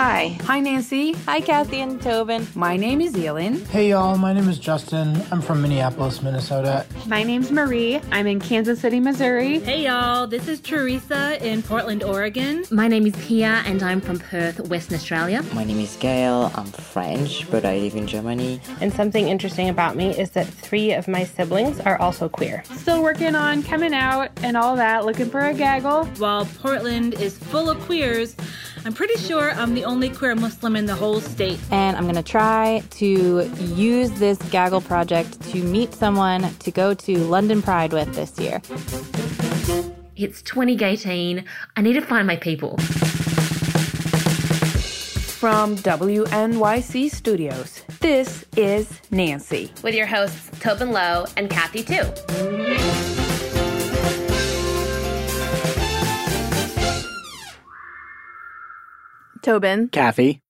Hi. Hi. Hi, Nancy. Hi, Kathy and Tobin. My name is Elin. Hey, y'all. My name is Justin. I'm from Minneapolis, Minnesota. My name's Marie. I'm in Kansas City, Missouri. Hey, y'all. This is Teresa in Portland, Oregon. My name is Pia, and I'm from Perth, Western Australia. My name is Gail. I'm French, but I live in Germany. And something interesting about me is that three of my siblings are also queer. Still working on coming out and all that, looking for a gaggle. While Portland is full of queers, I'm pretty sure I'm the only queer Muslim in the whole state. And I'm going to try to use this gaggle project to meet someone to go to London Pride with this year. It's 2018. I need to find my people. From WNYC Studios, this is Nancy. With your hosts, Tobin Low and Kathy Tu. Tobin. Kathy.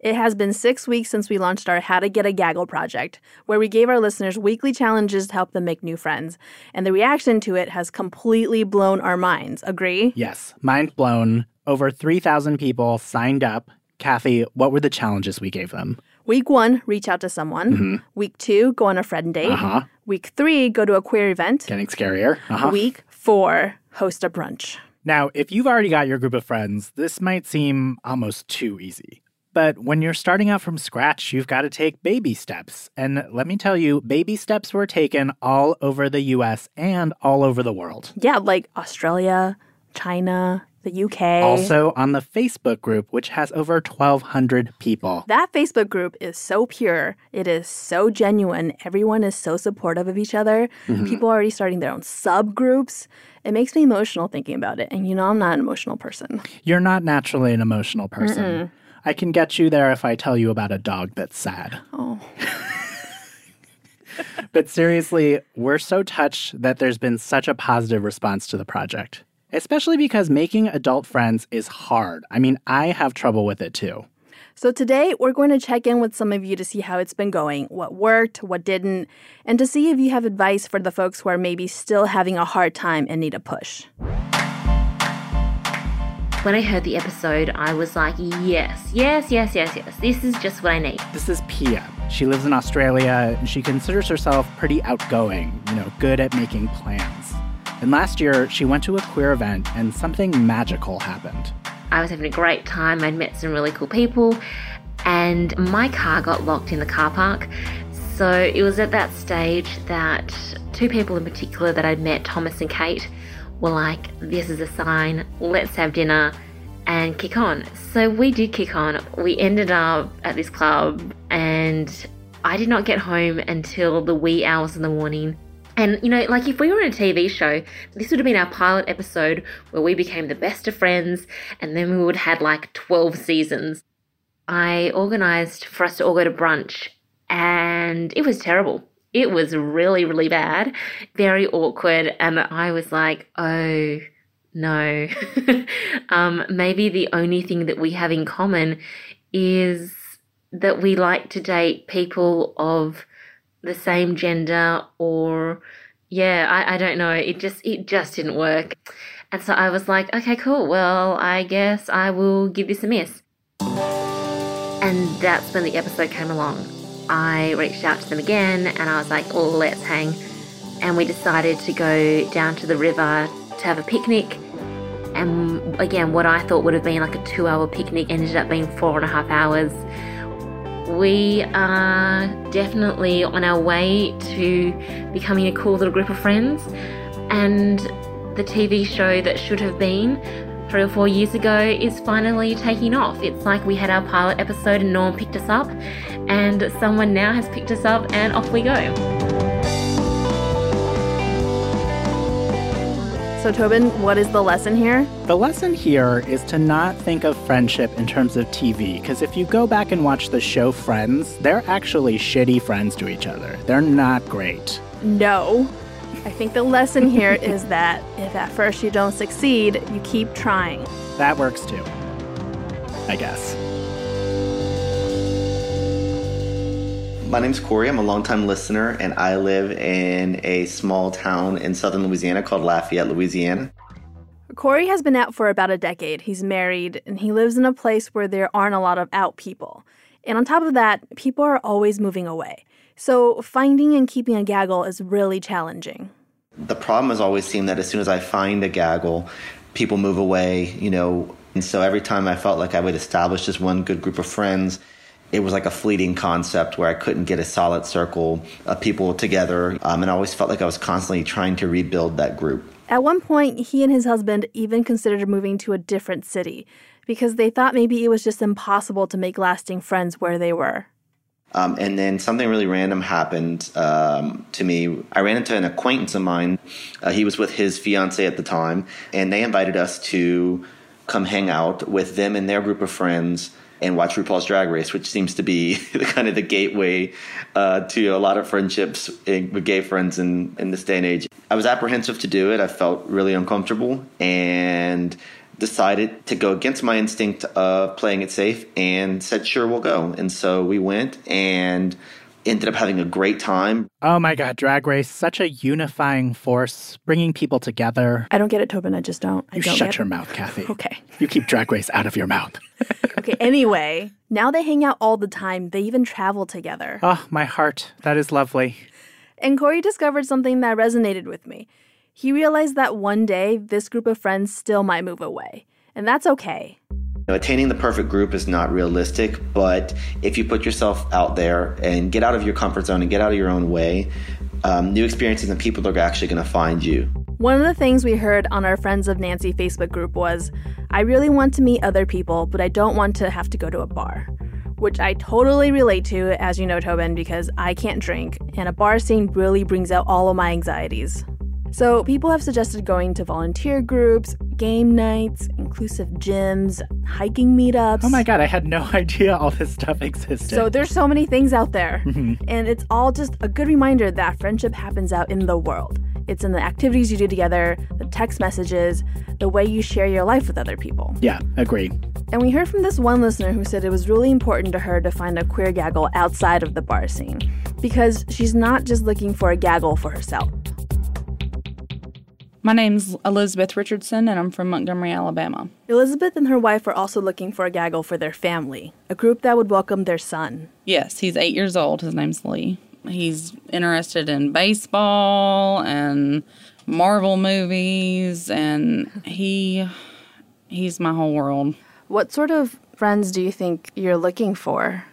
It has been six weeks since we launched our How to Get a Gaggle project, where we gave our listeners weekly challenges to help them make new friends. And the reaction to it has completely blown our minds. Agree? Yes, mind blown. Over 3,000 people signed up. Kathy, what were the challenges we gave them? Week one, reach out to someone. Mm-hmm. Week two, go on a friend date. Uh-huh. Week three, go to a queer event. Getting scarier. Uh-huh. Week four, host a brunch. Now, if you've already got your group of friends, this might seem almost too easy. But when you're starting out from scratch, you've got to take baby steps. And let me tell you, baby steps were taken all over the US and all over the world. Yeah, like Australia, China, the UK. Also on the Facebook group, which has over 1,200 people. That Facebook group is so pure. It is so genuine. Everyone is so supportive of each other. Mm-hmm. People are already starting their own subgroups. It makes me emotional thinking about it. And you know, I'm not an emotional person. You're not naturally an emotional person. Mm-mm. I can get you there if I tell you about a dog that's sad. Oh. but seriously, we're so touched that there's been such a positive response to the project, especially because making adult friends is hard. I mean, I have trouble with it too. So, today we're going to check in with some of you to see how it's been going, what worked, what didn't, and to see if you have advice for the folks who are maybe still having a hard time and need a push. When I heard the episode, I was like, yes, yes, yes, yes, yes. This is just what I need. This is Pia. She lives in Australia and she considers herself pretty outgoing, you know, good at making plans. And last year, she went to a queer event and something magical happened. I was having a great time. I'd met some really cool people, and my car got locked in the car park. So it was at that stage that two people in particular that I'd met, Thomas and Kate, were like, This is a sign, let's have dinner and kick on. So we did kick on. We ended up at this club, and I did not get home until the wee hours in the morning. And, you know, like if we were in a TV show, this would have been our pilot episode where we became the best of friends and then we would have had like 12 seasons. I organized for us to all go to brunch and it was terrible. It was really, really bad, very awkward. And I was like, oh no. um, maybe the only thing that we have in common is that we like to date people of the same gender or yeah I, I don't know. It just it just didn't work. And so i was like okay cool. Well i guess i will give this a miss. And that's when the episode came along. I reached out to them again and i was like oh, let's hang. And we decided to go down to the river to have a picnic. And again what i thought would have been like a two hour picnic ended up being four and a half hours we are definitely on our way to becoming a cool little group of friends. And the TV show that should have been three or four years ago is finally taking off. It's like we had our pilot episode and Norm picked us up, and someone now has picked us up, and off we go. So, Tobin, what is the lesson here? The lesson here is to not think of friendship in terms of TV, because if you go back and watch the show Friends, they're actually shitty friends to each other. They're not great. No. I think the lesson here is that if at first you don't succeed, you keep trying. That works too. I guess. My name's Corey. I'm a longtime listener, and I live in a small town in southern Louisiana called Lafayette, Louisiana. Corey has been out for about a decade. He's married, and he lives in a place where there aren't a lot of out people. And on top of that, people are always moving away. So finding and keeping a gaggle is really challenging. The problem has always seemed that as soon as I find a gaggle, people move away, you know. And so every time I felt like I would establish this one good group of friends, it was like a fleeting concept where I couldn't get a solid circle of people together. Um, and I always felt like I was constantly trying to rebuild that group. At one point, he and his husband even considered moving to a different city because they thought maybe it was just impossible to make lasting friends where they were. Um, and then something really random happened um, to me. I ran into an acquaintance of mine. Uh, he was with his fiance at the time, and they invited us to come hang out with them and their group of friends and watch RuPaul's Drag Race, which seems to be kind of the gateway uh, to a lot of friendships with gay friends in, in this day and age. I was apprehensive to do it. I felt really uncomfortable and decided to go against my instinct of playing it safe and said, sure, we'll go. And so we went and ended up having a great time. Oh my God, Drag Race, such a unifying force, bringing people together. I don't get it, Tobin. I just don't. I you don't shut your mouth, Kathy. Okay. You keep Drag Race out of your mouth. okay, anyway, now they hang out all the time. They even travel together. Oh, my heart. That is lovely. And Corey discovered something that resonated with me. He realized that one day this group of friends still might move away, and that's okay. You know, attaining the perfect group is not realistic, but if you put yourself out there and get out of your comfort zone and get out of your own way, um, new experiences and people are actually going to find you. One of the things we heard on our Friends of Nancy Facebook group was I really want to meet other people, but I don't want to have to go to a bar. Which I totally relate to, as you know, Tobin, because I can't drink, and a bar scene really brings out all of my anxieties. So, people have suggested going to volunteer groups, game nights, inclusive gyms, hiking meetups. Oh my god, I had no idea all this stuff existed. So, there's so many things out there. Mm-hmm. and it's all just a good reminder that friendship happens out in the world. It's in the activities you do together, the text messages, the way you share your life with other people. Yeah, agree. And we heard from this one listener who said it was really important to her to find a queer gaggle outside of the bar scene because she's not just looking for a gaggle for herself. My name's Elizabeth Richardson, and I'm from Montgomery, Alabama. Elizabeth and her wife are also looking for a gaggle for their family, a group that would welcome their son. Yes, he's eight years old. His name's Lee. He's interested in baseball and Marvel movies, and he he's my whole world. What sort of friends do you think you're looking for?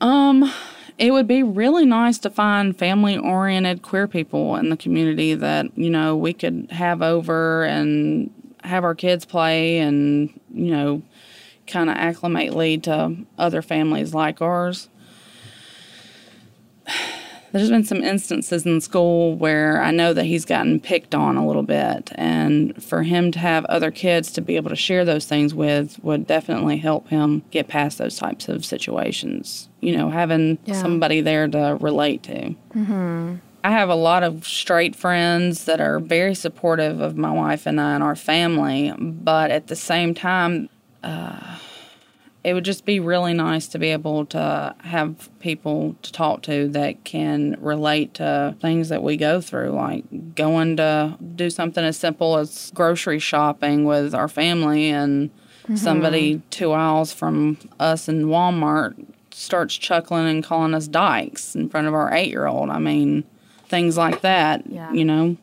Um, it would be really nice to find family oriented queer people in the community that, you know, we could have over and have our kids play and, you know, kind of acclimate Lee to other families like ours. There's been some instances in school where I know that he's gotten picked on a little bit, and for him to have other kids to be able to share those things with would definitely help him get past those types of situations. You know, having Yeah. somebody there to relate to. Mm-hmm. I have a lot of straight friends that are very supportive of my wife and I and our family, but at the same time, uh, it would just be really nice to be able to have people to talk to that can relate to things that we go through, like going to do something as simple as grocery shopping with our family and Mhm. somebody two aisles from us in Walmart starts chuckling and calling us dykes in front of our eight year old. I mean, things like that, Yeah. you know.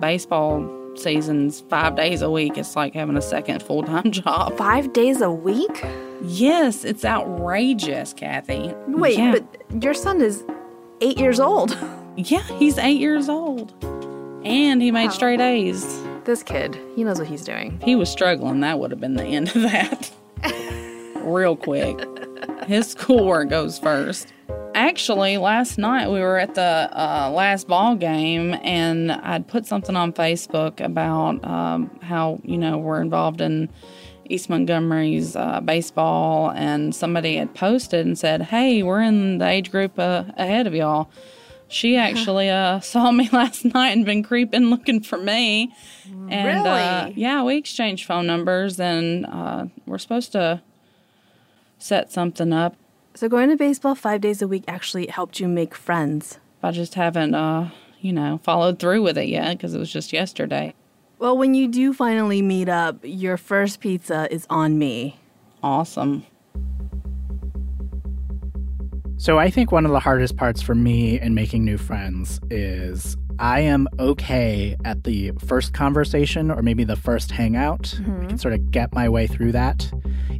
Baseball seasons five days a week. It's like having a second full time job. Five days a week? Yes, it's outrageous, Kathy. Wait, Yeah. but your son is eight years old. Yeah, he's eight years old. And he made straight A's. This kid, he knows what he's doing. He was struggling. That would have been the end of that. Real quick. His schoolwork goes first. Actually, last night we were at the uh, last ball game, and I'd put something on Facebook about um, how you know we're involved in East Montgomery's uh, baseball, and somebody had posted and said, "Hey, we're in the age group uh, ahead of y'all." She actually uh, saw me last night and been creeping looking for me. And uh, yeah, we exchanged phone numbers and uh, we're supposed to set something up. So going to baseball five days a week actually helped you make friends. I just haven't, uh, you know, followed through with it yet because it was just yesterday. Well, when you do finally meet up, your first pizza is on me. Awesome. So I think one of the hardest parts for me in making new friends is I am okay at the first conversation or maybe the first hangout. I can sort of get my way through that.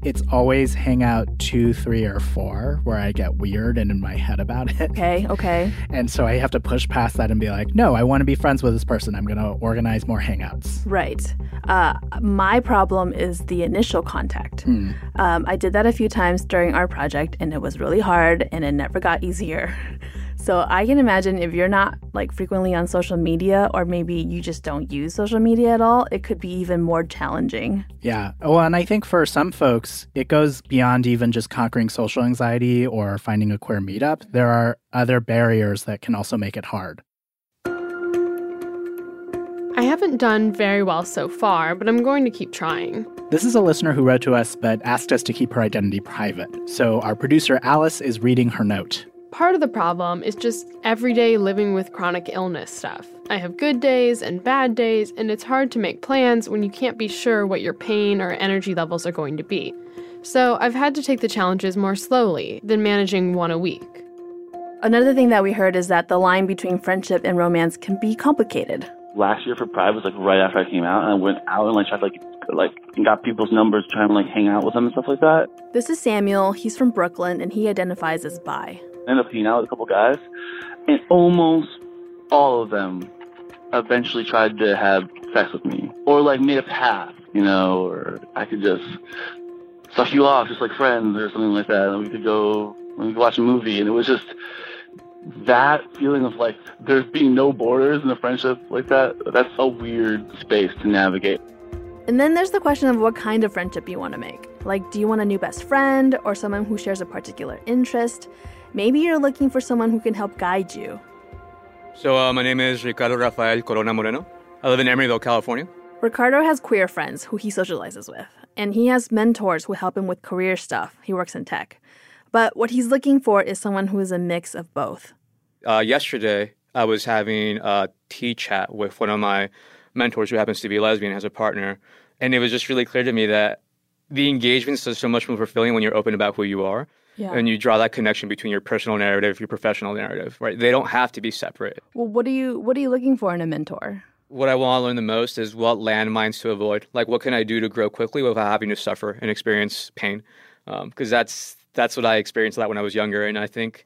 It's always hangout two, three, or four where I get weird and in my head about it. Okay, okay. And so I have to push past that and be like, no, I want to be friends with this person. I'm going to organize more hangouts. Right. Uh, my problem is the initial contact. Um, I did that a few times during our project, and it was really hard, and it never got easier. So I can imagine if you're not like frequently on social media, or maybe you just don't use social media at all, it could be even more challenging. Yeah. Well, and I think for some folks, it goes beyond even just conquering social anxiety or finding a queer meetup. There are other barriers that can also make it hard. I haven't done very well so far, but I'm going to keep trying. This is a listener who wrote to us but asked us to keep her identity private. So our producer, Alice, is reading her note. Part of the problem is just everyday living with chronic illness stuff. I have good days and bad days, and it's hard to make plans when you can't be sure what your pain or energy levels are going to be. So I've had to take the challenges more slowly than managing one a week. Another thing that we heard is that the line between friendship and romance can be complicated. last year for Pride was like right after I came out, and I went out and like tried to like like got people's numbers, trying to like hang out with them and stuff like that. This is Samuel. He's from Brooklyn, and he identifies as bi. Ended up hanging out with a couple guys, and almost all of them eventually tried to have sex with me, or like made a path, you know, or I could just suck you off just like friends or something like that, and we could go we could watch a movie, and it was just that feeling of like there's being no borders in a friendship like that. That's a weird space to navigate. And then there's the question of what kind of friendship you want to make. Like, do you want a new best friend or someone who shares a particular interest? Maybe you're looking for someone who can help guide you. So, uh, my name is Ricardo Rafael Corona Moreno. I live in Emeryville, California. Ricardo has queer friends who he socializes with, and he has mentors who help him with career stuff. He works in tech. But what he's looking for is someone who is a mix of both. Uh, yesterday, I was having a tea chat with one of my mentors who happens to be lesbian, has a partner, and it was just really clear to me that the engagement is so much more fulfilling when you're open about who you are. Yeah. And you draw that connection between your personal narrative, your professional narrative, right? They don't have to be separate. Well, what are you what are you looking for in a mentor? What I want to learn the most is what landmines to avoid. Like, what can I do to grow quickly without having to suffer and experience pain? Um, because that's that's what I experienced a lot when I was younger. And I think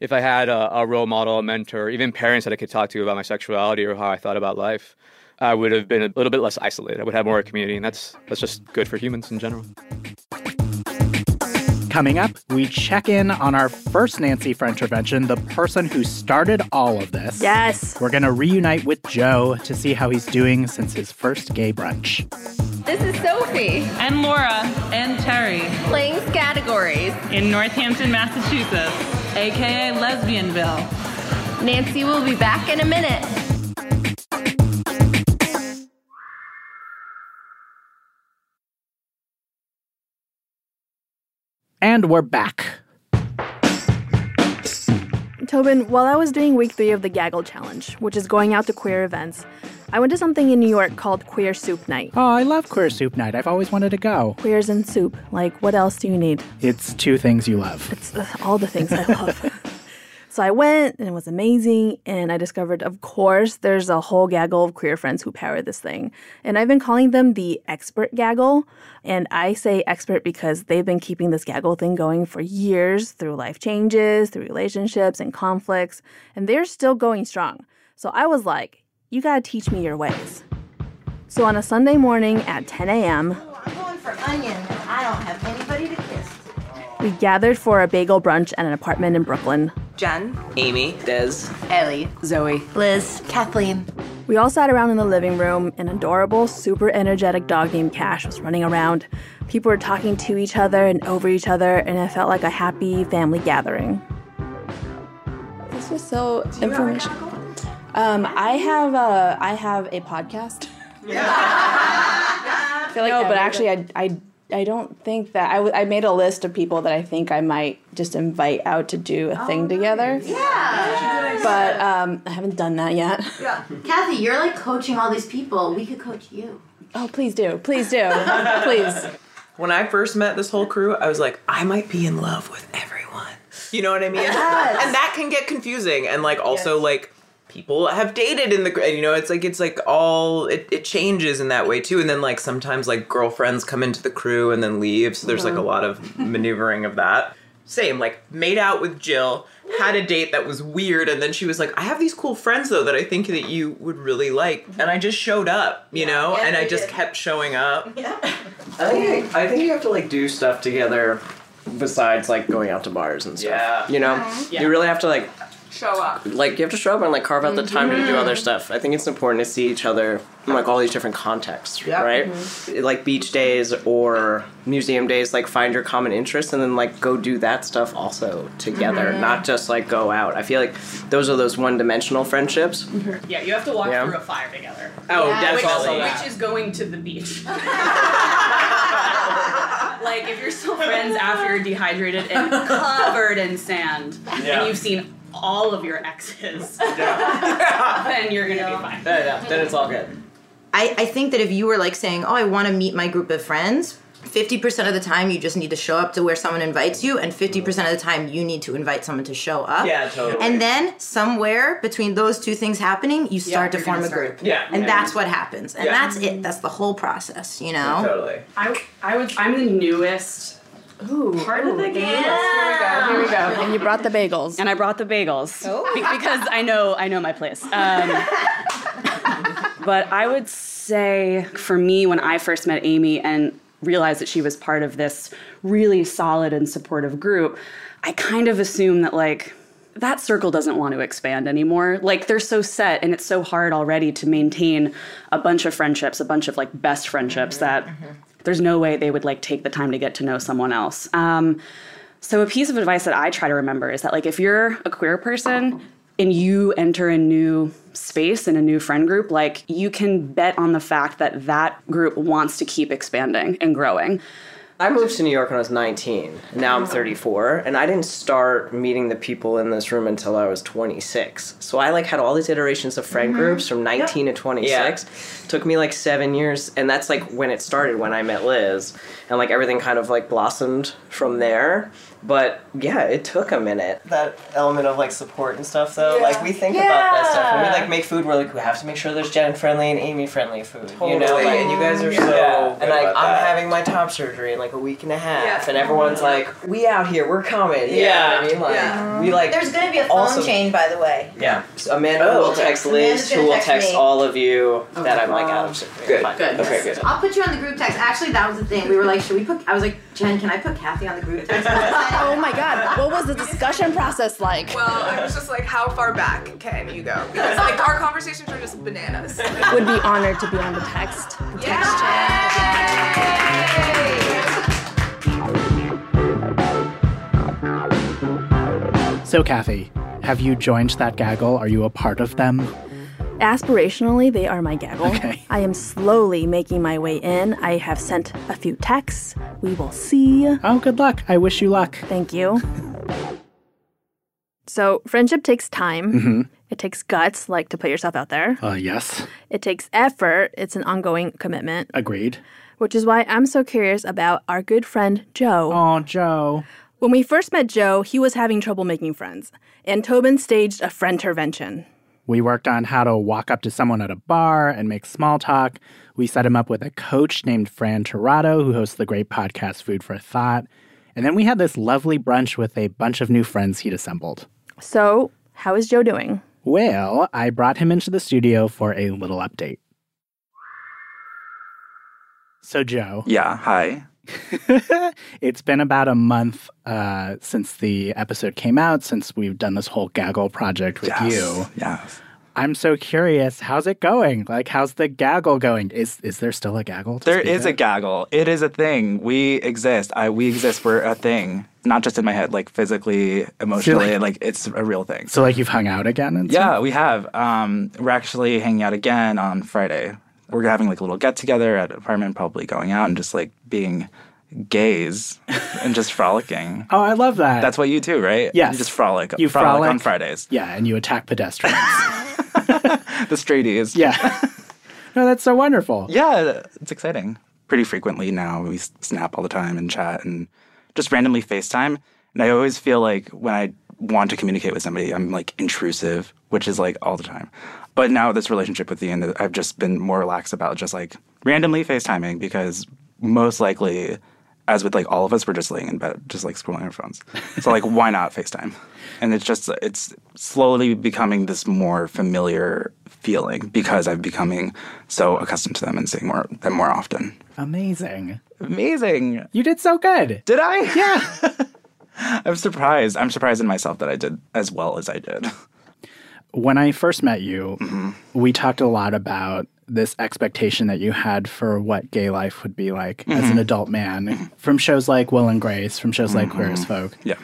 if I had a, a role model, a mentor, even parents that I could talk to about my sexuality or how I thought about life, I would have been a little bit less isolated. I would have more community, and that's that's just good for humans in general. Coming up, we check in on our first Nancy for intervention, the person who started all of this. Yes. We're going to reunite with Joe to see how he's doing since his first gay brunch. This is Sophie. And Laura. And Terry. Playing categories. In Northampton, Massachusetts, aka Lesbianville. Nancy will be back in a minute. And we're back. Tobin, while I was doing week three of the Gaggle Challenge, which is going out to queer events, I went to something in New York called Queer Soup Night. Oh, I love Queer Soup Night. I've always wanted to go. Queers and soup. Like, what else do you need? It's two things you love. It's uh, all the things I love. so I went, and it was amazing. And I discovered, of course, there's a whole gaggle of queer friends who power this thing. And I've been calling them the expert gaggle. And I say expert because they've been keeping this gaggle thing going for years through life changes, through relationships and conflicts. And they're still going strong. So I was like, you gotta teach me your ways. So on a Sunday morning at 10 a.m., oh, I'm going for onion and I don't have anybody to kiss. we gathered for a bagel brunch at an apartment in Brooklyn. Jen, Amy, Des, Ellie, Zoe, Liz, Kathleen. We all sat around in the living room. An adorable, super energetic dog named Cash was running around. People were talking to each other and over each other, and it felt like a happy family gathering. This to so information. Um, I have a I have a podcast. I feel like no, but actually, I, I I don't think that I, w- I made a list of people that I think I might just invite out to do a thing together. Yeah. But um, I haven't done that yet. Yeah. Kathy, you're like coaching all these people. We could coach you. Oh, please do. Please do. please. When I first met this whole crew, I was like, I might be in love with everyone. You know what I mean? Yes. And that can get confusing. And like also like people have dated in the gr- you know it's like it's like all it, it changes in that way too. And then like sometimes like girlfriends come into the crew and then leave. So there's like a mm-hmm. lot of maneuvering of that. Same like made out with jill had a date that was weird and then she was like i have these cool friends though that i think that you would really like. And i just showed up you know? And i just kept showing up. Yeah. I think I think you have to like do stuff together besides like going out to bars and stuff. Yeah. You know, Yeah. you really have to like Show up. like you have to show up and like carve out the time to do Mhm. other stuff. I think it's important to see each other in like all these different contexts, Yep. right? Like beach days or museum days, like find your common interest and then like go do that stuff also together, Mhm. not just like go out. I feel like those are those one-dimensional friendships. Yeah, you have to walk Yeah. through a fire together. Oh, Which- definitely. Which, is going to the beach. like if you're still friends after you're dehydrated and covered in sand, Yeah. and you've seen all of your exes, then you're gonna be fine. Yeah, then it's all good. I, I think that if you were like saying, "Oh, I want to meet my group of friends," fifty percent of the time you just need to show up to where someone invites you, and fifty percent of the time you need to invite someone to show up. Yeah, totally. And then somewhere between those two things happening, you start to form a start. group. Yeah. And Yeah. that's what happens. And Yeah. that's it. That's the whole process. You know. Totally. I, I would. I'm the newest. Ooh, part of the game. Here we go. Here we go. And you brought the bagels. And I brought the bagels Be- because I know I know my place. Um, but I would say for me, when I first met Amy and realized that she was part of this really solid and supportive group, I kind of assumed that like that circle doesn't want to expand anymore. Like they're so set and it's so hard already to maintain a bunch of friendships, a bunch of like best friendships that there's no way they would like take the time to get to know someone else. Um, so a piece of advice that I try to remember is that like if you're a queer person and you enter a new space in a new friend group, like you can bet on the fact that that group wants to keep expanding and growing. I moved to New York when I was 19. Now I'm 34, and I didn't start meeting the people in this room until I was 26. So I like had all these iterations of friend Mhm. groups from 19 to 26. Took me like seven years, and that's like when it started when I met Liz, and like everything kind of like blossomed from there. But yeah, it took a minute. That element of like support and stuff, though, like we think about that stuff when we like make food. We're like we have to make sure there's Jen friendly and Amy friendly food, you know. Like, and you guys are Yeah. so Yeah. and like About I'm that. having my top surgery in like a week and a half, Yeah. and everyone's like, "We out here, we're coming." You know I mean? Like Yeah. we like. There's gonna be a phone also- chain, by the way. Yeah, so Amanda Oh, will text Amanda's Liz, who will text text me. all of you oh, that I'm like out of surgery. Good. Fine. Good. Okay, good. I'll put you on the group text. Actually, that was the thing. We were like, should we put? I was like, Jen, can I put Kathy on the group text? oh my God. What was the discussion process like? Well, I was just like, how far back can you go? Because like our conversations were just bananas. Would be honored to be on the text. The text So, Kathy, have you joined that gaggle? Are you a part of them? Aspirationally, they are my gaggle. I am slowly making my way in. I have sent a few texts. We will see. Oh, good luck. I wish you luck. Thank you. So, friendship takes time. Mm-hmm. It takes guts, like to put yourself out there. Uh, yes. It takes effort. It's an ongoing commitment, Agreed. which is why I'm so curious about our good friend Joe. Oh, Joe. When we first met Joe, he was having trouble making friends, and Tobin staged a friend intervention. We worked on how to walk up to someone at a bar and make small talk. We set him up with a coach named Fran Tirado, who hosts the great podcast Food 4 Thot. And then we had this lovely brunch with a bunch of new friends he'd assembled. So, how is Joe doing? Well, I brought him into the studio for a little update. So, Joe. Yeah, hi. it's been about a month uh, since the episode came out, since we've done this whole gaggle project with Yes, you. Yes. I'm so curious. How's it going? Like, how's the gaggle going? Is is there still a gaggle? to There speak a gaggle. It is a thing. We exist. I we exist. We're a thing. Not just in my head, like physically, emotionally, like- like, it's a real thing. So, like, you've hung out again? And Yeah, we have. Um, we're actually hanging out again on Friday. We're having like a little get together at an apartment, probably going out and just like being gays and just frolicking. Oh, I love that. That's what you do, right? Yes. You just frolic. You frolic, frolic on Fridays. Yeah, and you attack pedestrians. the straighties. Yeah. no, that's so wonderful. Yeah, it's exciting. Pretty frequently now, we snap all the time and chat and just randomly FaceTime. And I always feel like when I want to communicate with somebody, I'm like intrusive, which is like all the time. But now this relationship with Ian, I've just been more relaxed about just like randomly FaceTiming because most likely, as with like all of us, we're just laying in bed, just like scrolling our phones. So like, why not FaceTime? And it's just it's slowly becoming this more familiar feeling because I'm becoming so accustomed to them and seeing more them more often. Amazing. Amazing. You did so good. Did I? Yeah. I'm surprised. I'm surprised in myself that I did as well as I did. When I first met you, Mm-hmm. we talked a lot about this expectation that you had for what gay life would be like as an Mhm. adult man from shows like Will and Grace, from shows like Queer as Folk. Mm-hmm. Yeah.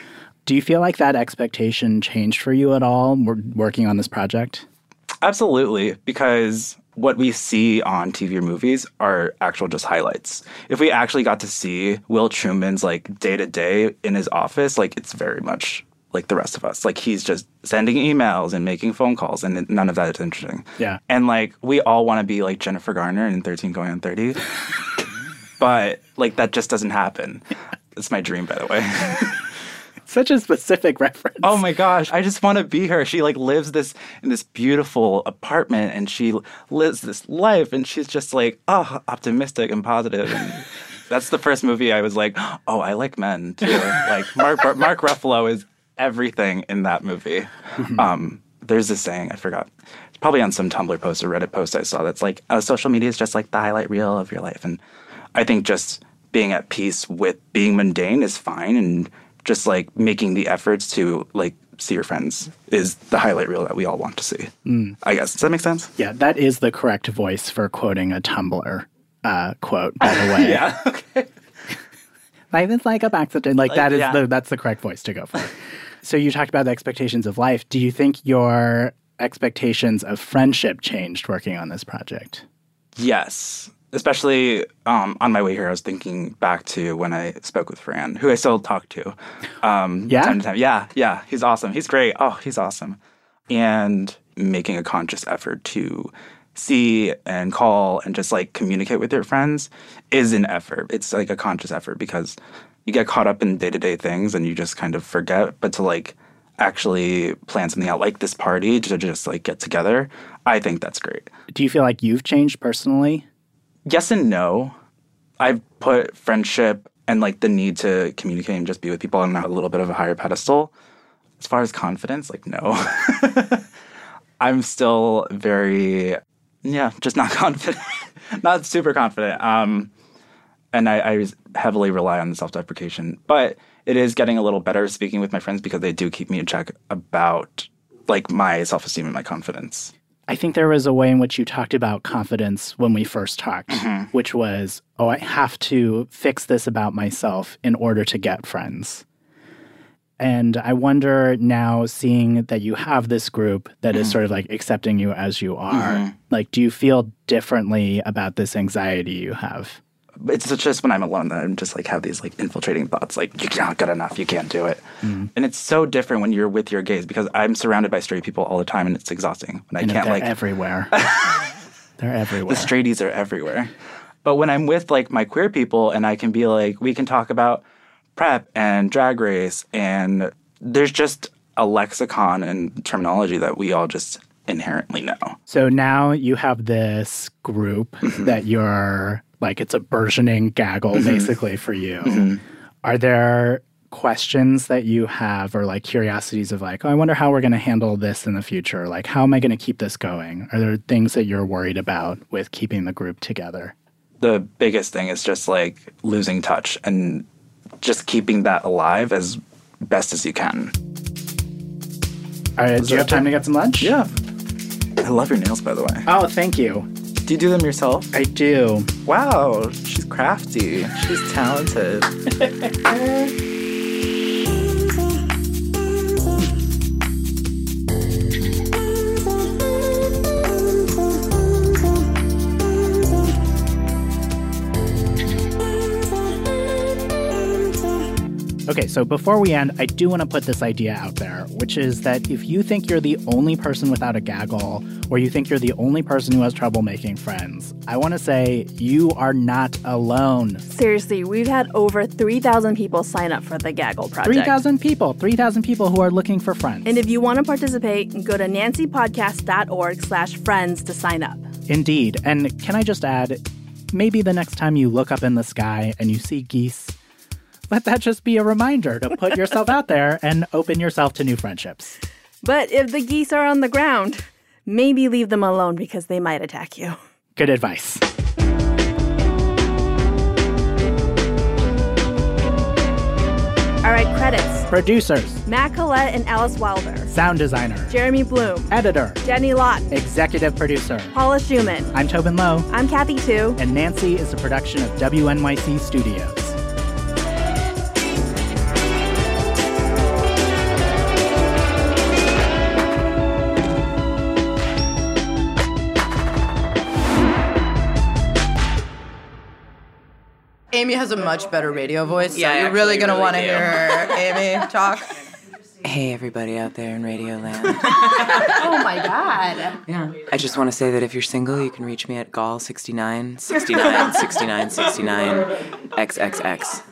Do you feel like that expectation changed for you at all wor- working on this project? Absolutely, because what we see on TV or movies are actual just highlights. If we actually got to see Will Truman's like day to day in his office, like it's very much like the rest of us. Like he's just sending emails and making phone calls, and none of that is interesting. Yeah. And like we all want to be like Jennifer Garner in 13 Going on 30, but like that just doesn't happen. It's my dream, by the way. Such a specific reference. Oh my gosh, I just want to be her. She like lives this in this beautiful apartment and she lives this life and she's just like, oh, optimistic and positive and that's the first movie I was like, oh, I like men too. like Mark Mark Ruffalo is everything in that movie. Um, there's this saying, I forgot. It's probably on some Tumblr post or Reddit post I saw that's like, oh, social media is just like the highlight reel of your life. And I think just being at peace with being mundane is fine and just like making the efforts to like see your friends is the highlight reel that we all want to see. Mm. I guess. Does that make sense? Yeah, that is the correct voice for quoting a Tumblr uh, quote, by the way. yeah. Okay. Life is like a accident. Like, Like, that is yeah. the that's the correct voice to go for. So you talked about the expectations of life. Do you think your expectations of friendship changed working on this project? Yes. Especially um, on my way here, I was thinking back to when I spoke with Fran, who I still talk to. Um, Yeah? Time to time. Yeah, yeah. He's awesome. He's great. Oh, he's awesome. And making a conscious effort to see and call and just like communicate with your friends is an effort. It's like a conscious effort because you get caught up in day to day things and you just kind of forget. But to like actually plan something out like this party to just like get together, I think that's great. Do you feel like you've changed personally? Yes and no. I've put friendship and like the need to communicate and just be with people on a little bit of a higher pedestal. As far as confidence, like no. I'm still very yeah, just not confident. not super confident. Um and I, I heavily rely on the self deprecation. But it is getting a little better speaking with my friends because they do keep me in check about like my self esteem and my confidence. I think there was a way in which you talked about confidence when we first talked, Mm-hmm. which was, oh, I have to fix this about myself in order to get friends. And I wonder now, seeing that you have this group that is Mhm. sort of like accepting you as you are, Mhm. like, do you feel differently about this anxiety you have? It's just when I'm alone that I'm just like have these like infiltrating thoughts like you're not good enough, you can't do it. Mm. And it's so different when you're with your gays because I'm surrounded by straight people all the time and it's exhausting. When I And can't like everywhere. they're everywhere. the straighties are everywhere. But when I'm with like my queer people and I can be like we can talk about PrEP and drag race and there's just a lexicon and terminology that we all just inherently know. So now you have this group Mm-hmm. that you're like, it's a burgeoning gaggle Mhm. basically for you. Mhm. Are there questions that you have or like curiosities of like, oh, I wonder how we're going to handle this in the future? Like, how am I going to keep this going? Are there things that you're worried about with keeping the group together? the biggest thing is just like losing touch and just keeping that alive as best as you can. All right, do you have time to get some lunch? Yeah. I love your nails, by the way. Oh, thank you. Do you do them yourself? I do. Wow, she's crafty. She's talented. Okay, so before we end, I do want to put this idea out there, which is that if you think you're the only person without a gaggle, or you think you're the only person who has trouble making friends, I want to say you are not alone. Seriously, we've had over 3,000 people sign up for the Gaggle Project. 3,000 people, 3,000 people who are looking for friends. And if you want to participate, go to nancypodcast.org slash friends to sign up. Indeed. And can I just add, maybe the next time you look up in the sky and you see geese, let that just be a reminder to put yourself out there and open yourself to new friendships. But if the geese are on the ground, maybe leave them alone because they might attack you. Good advice. All right, credits. Producers, Matt Collette and Alice Wilder. sound designer, Jeremy Bloom. editor, Jenny Lawton. executive producer. Paula Szuchman. I'm Tobin Low, I'm Kathy Tu. and Nancy is a production of WNYC Studios. Amy has a much better radio voice, Yeah, so you're really gonna really want to do. hear Amy talk. Hey, everybody out there in Radio Land. oh my god. yeah. I just want to say that if you're single, you can reach me at gall 69 69 69 69 XXX.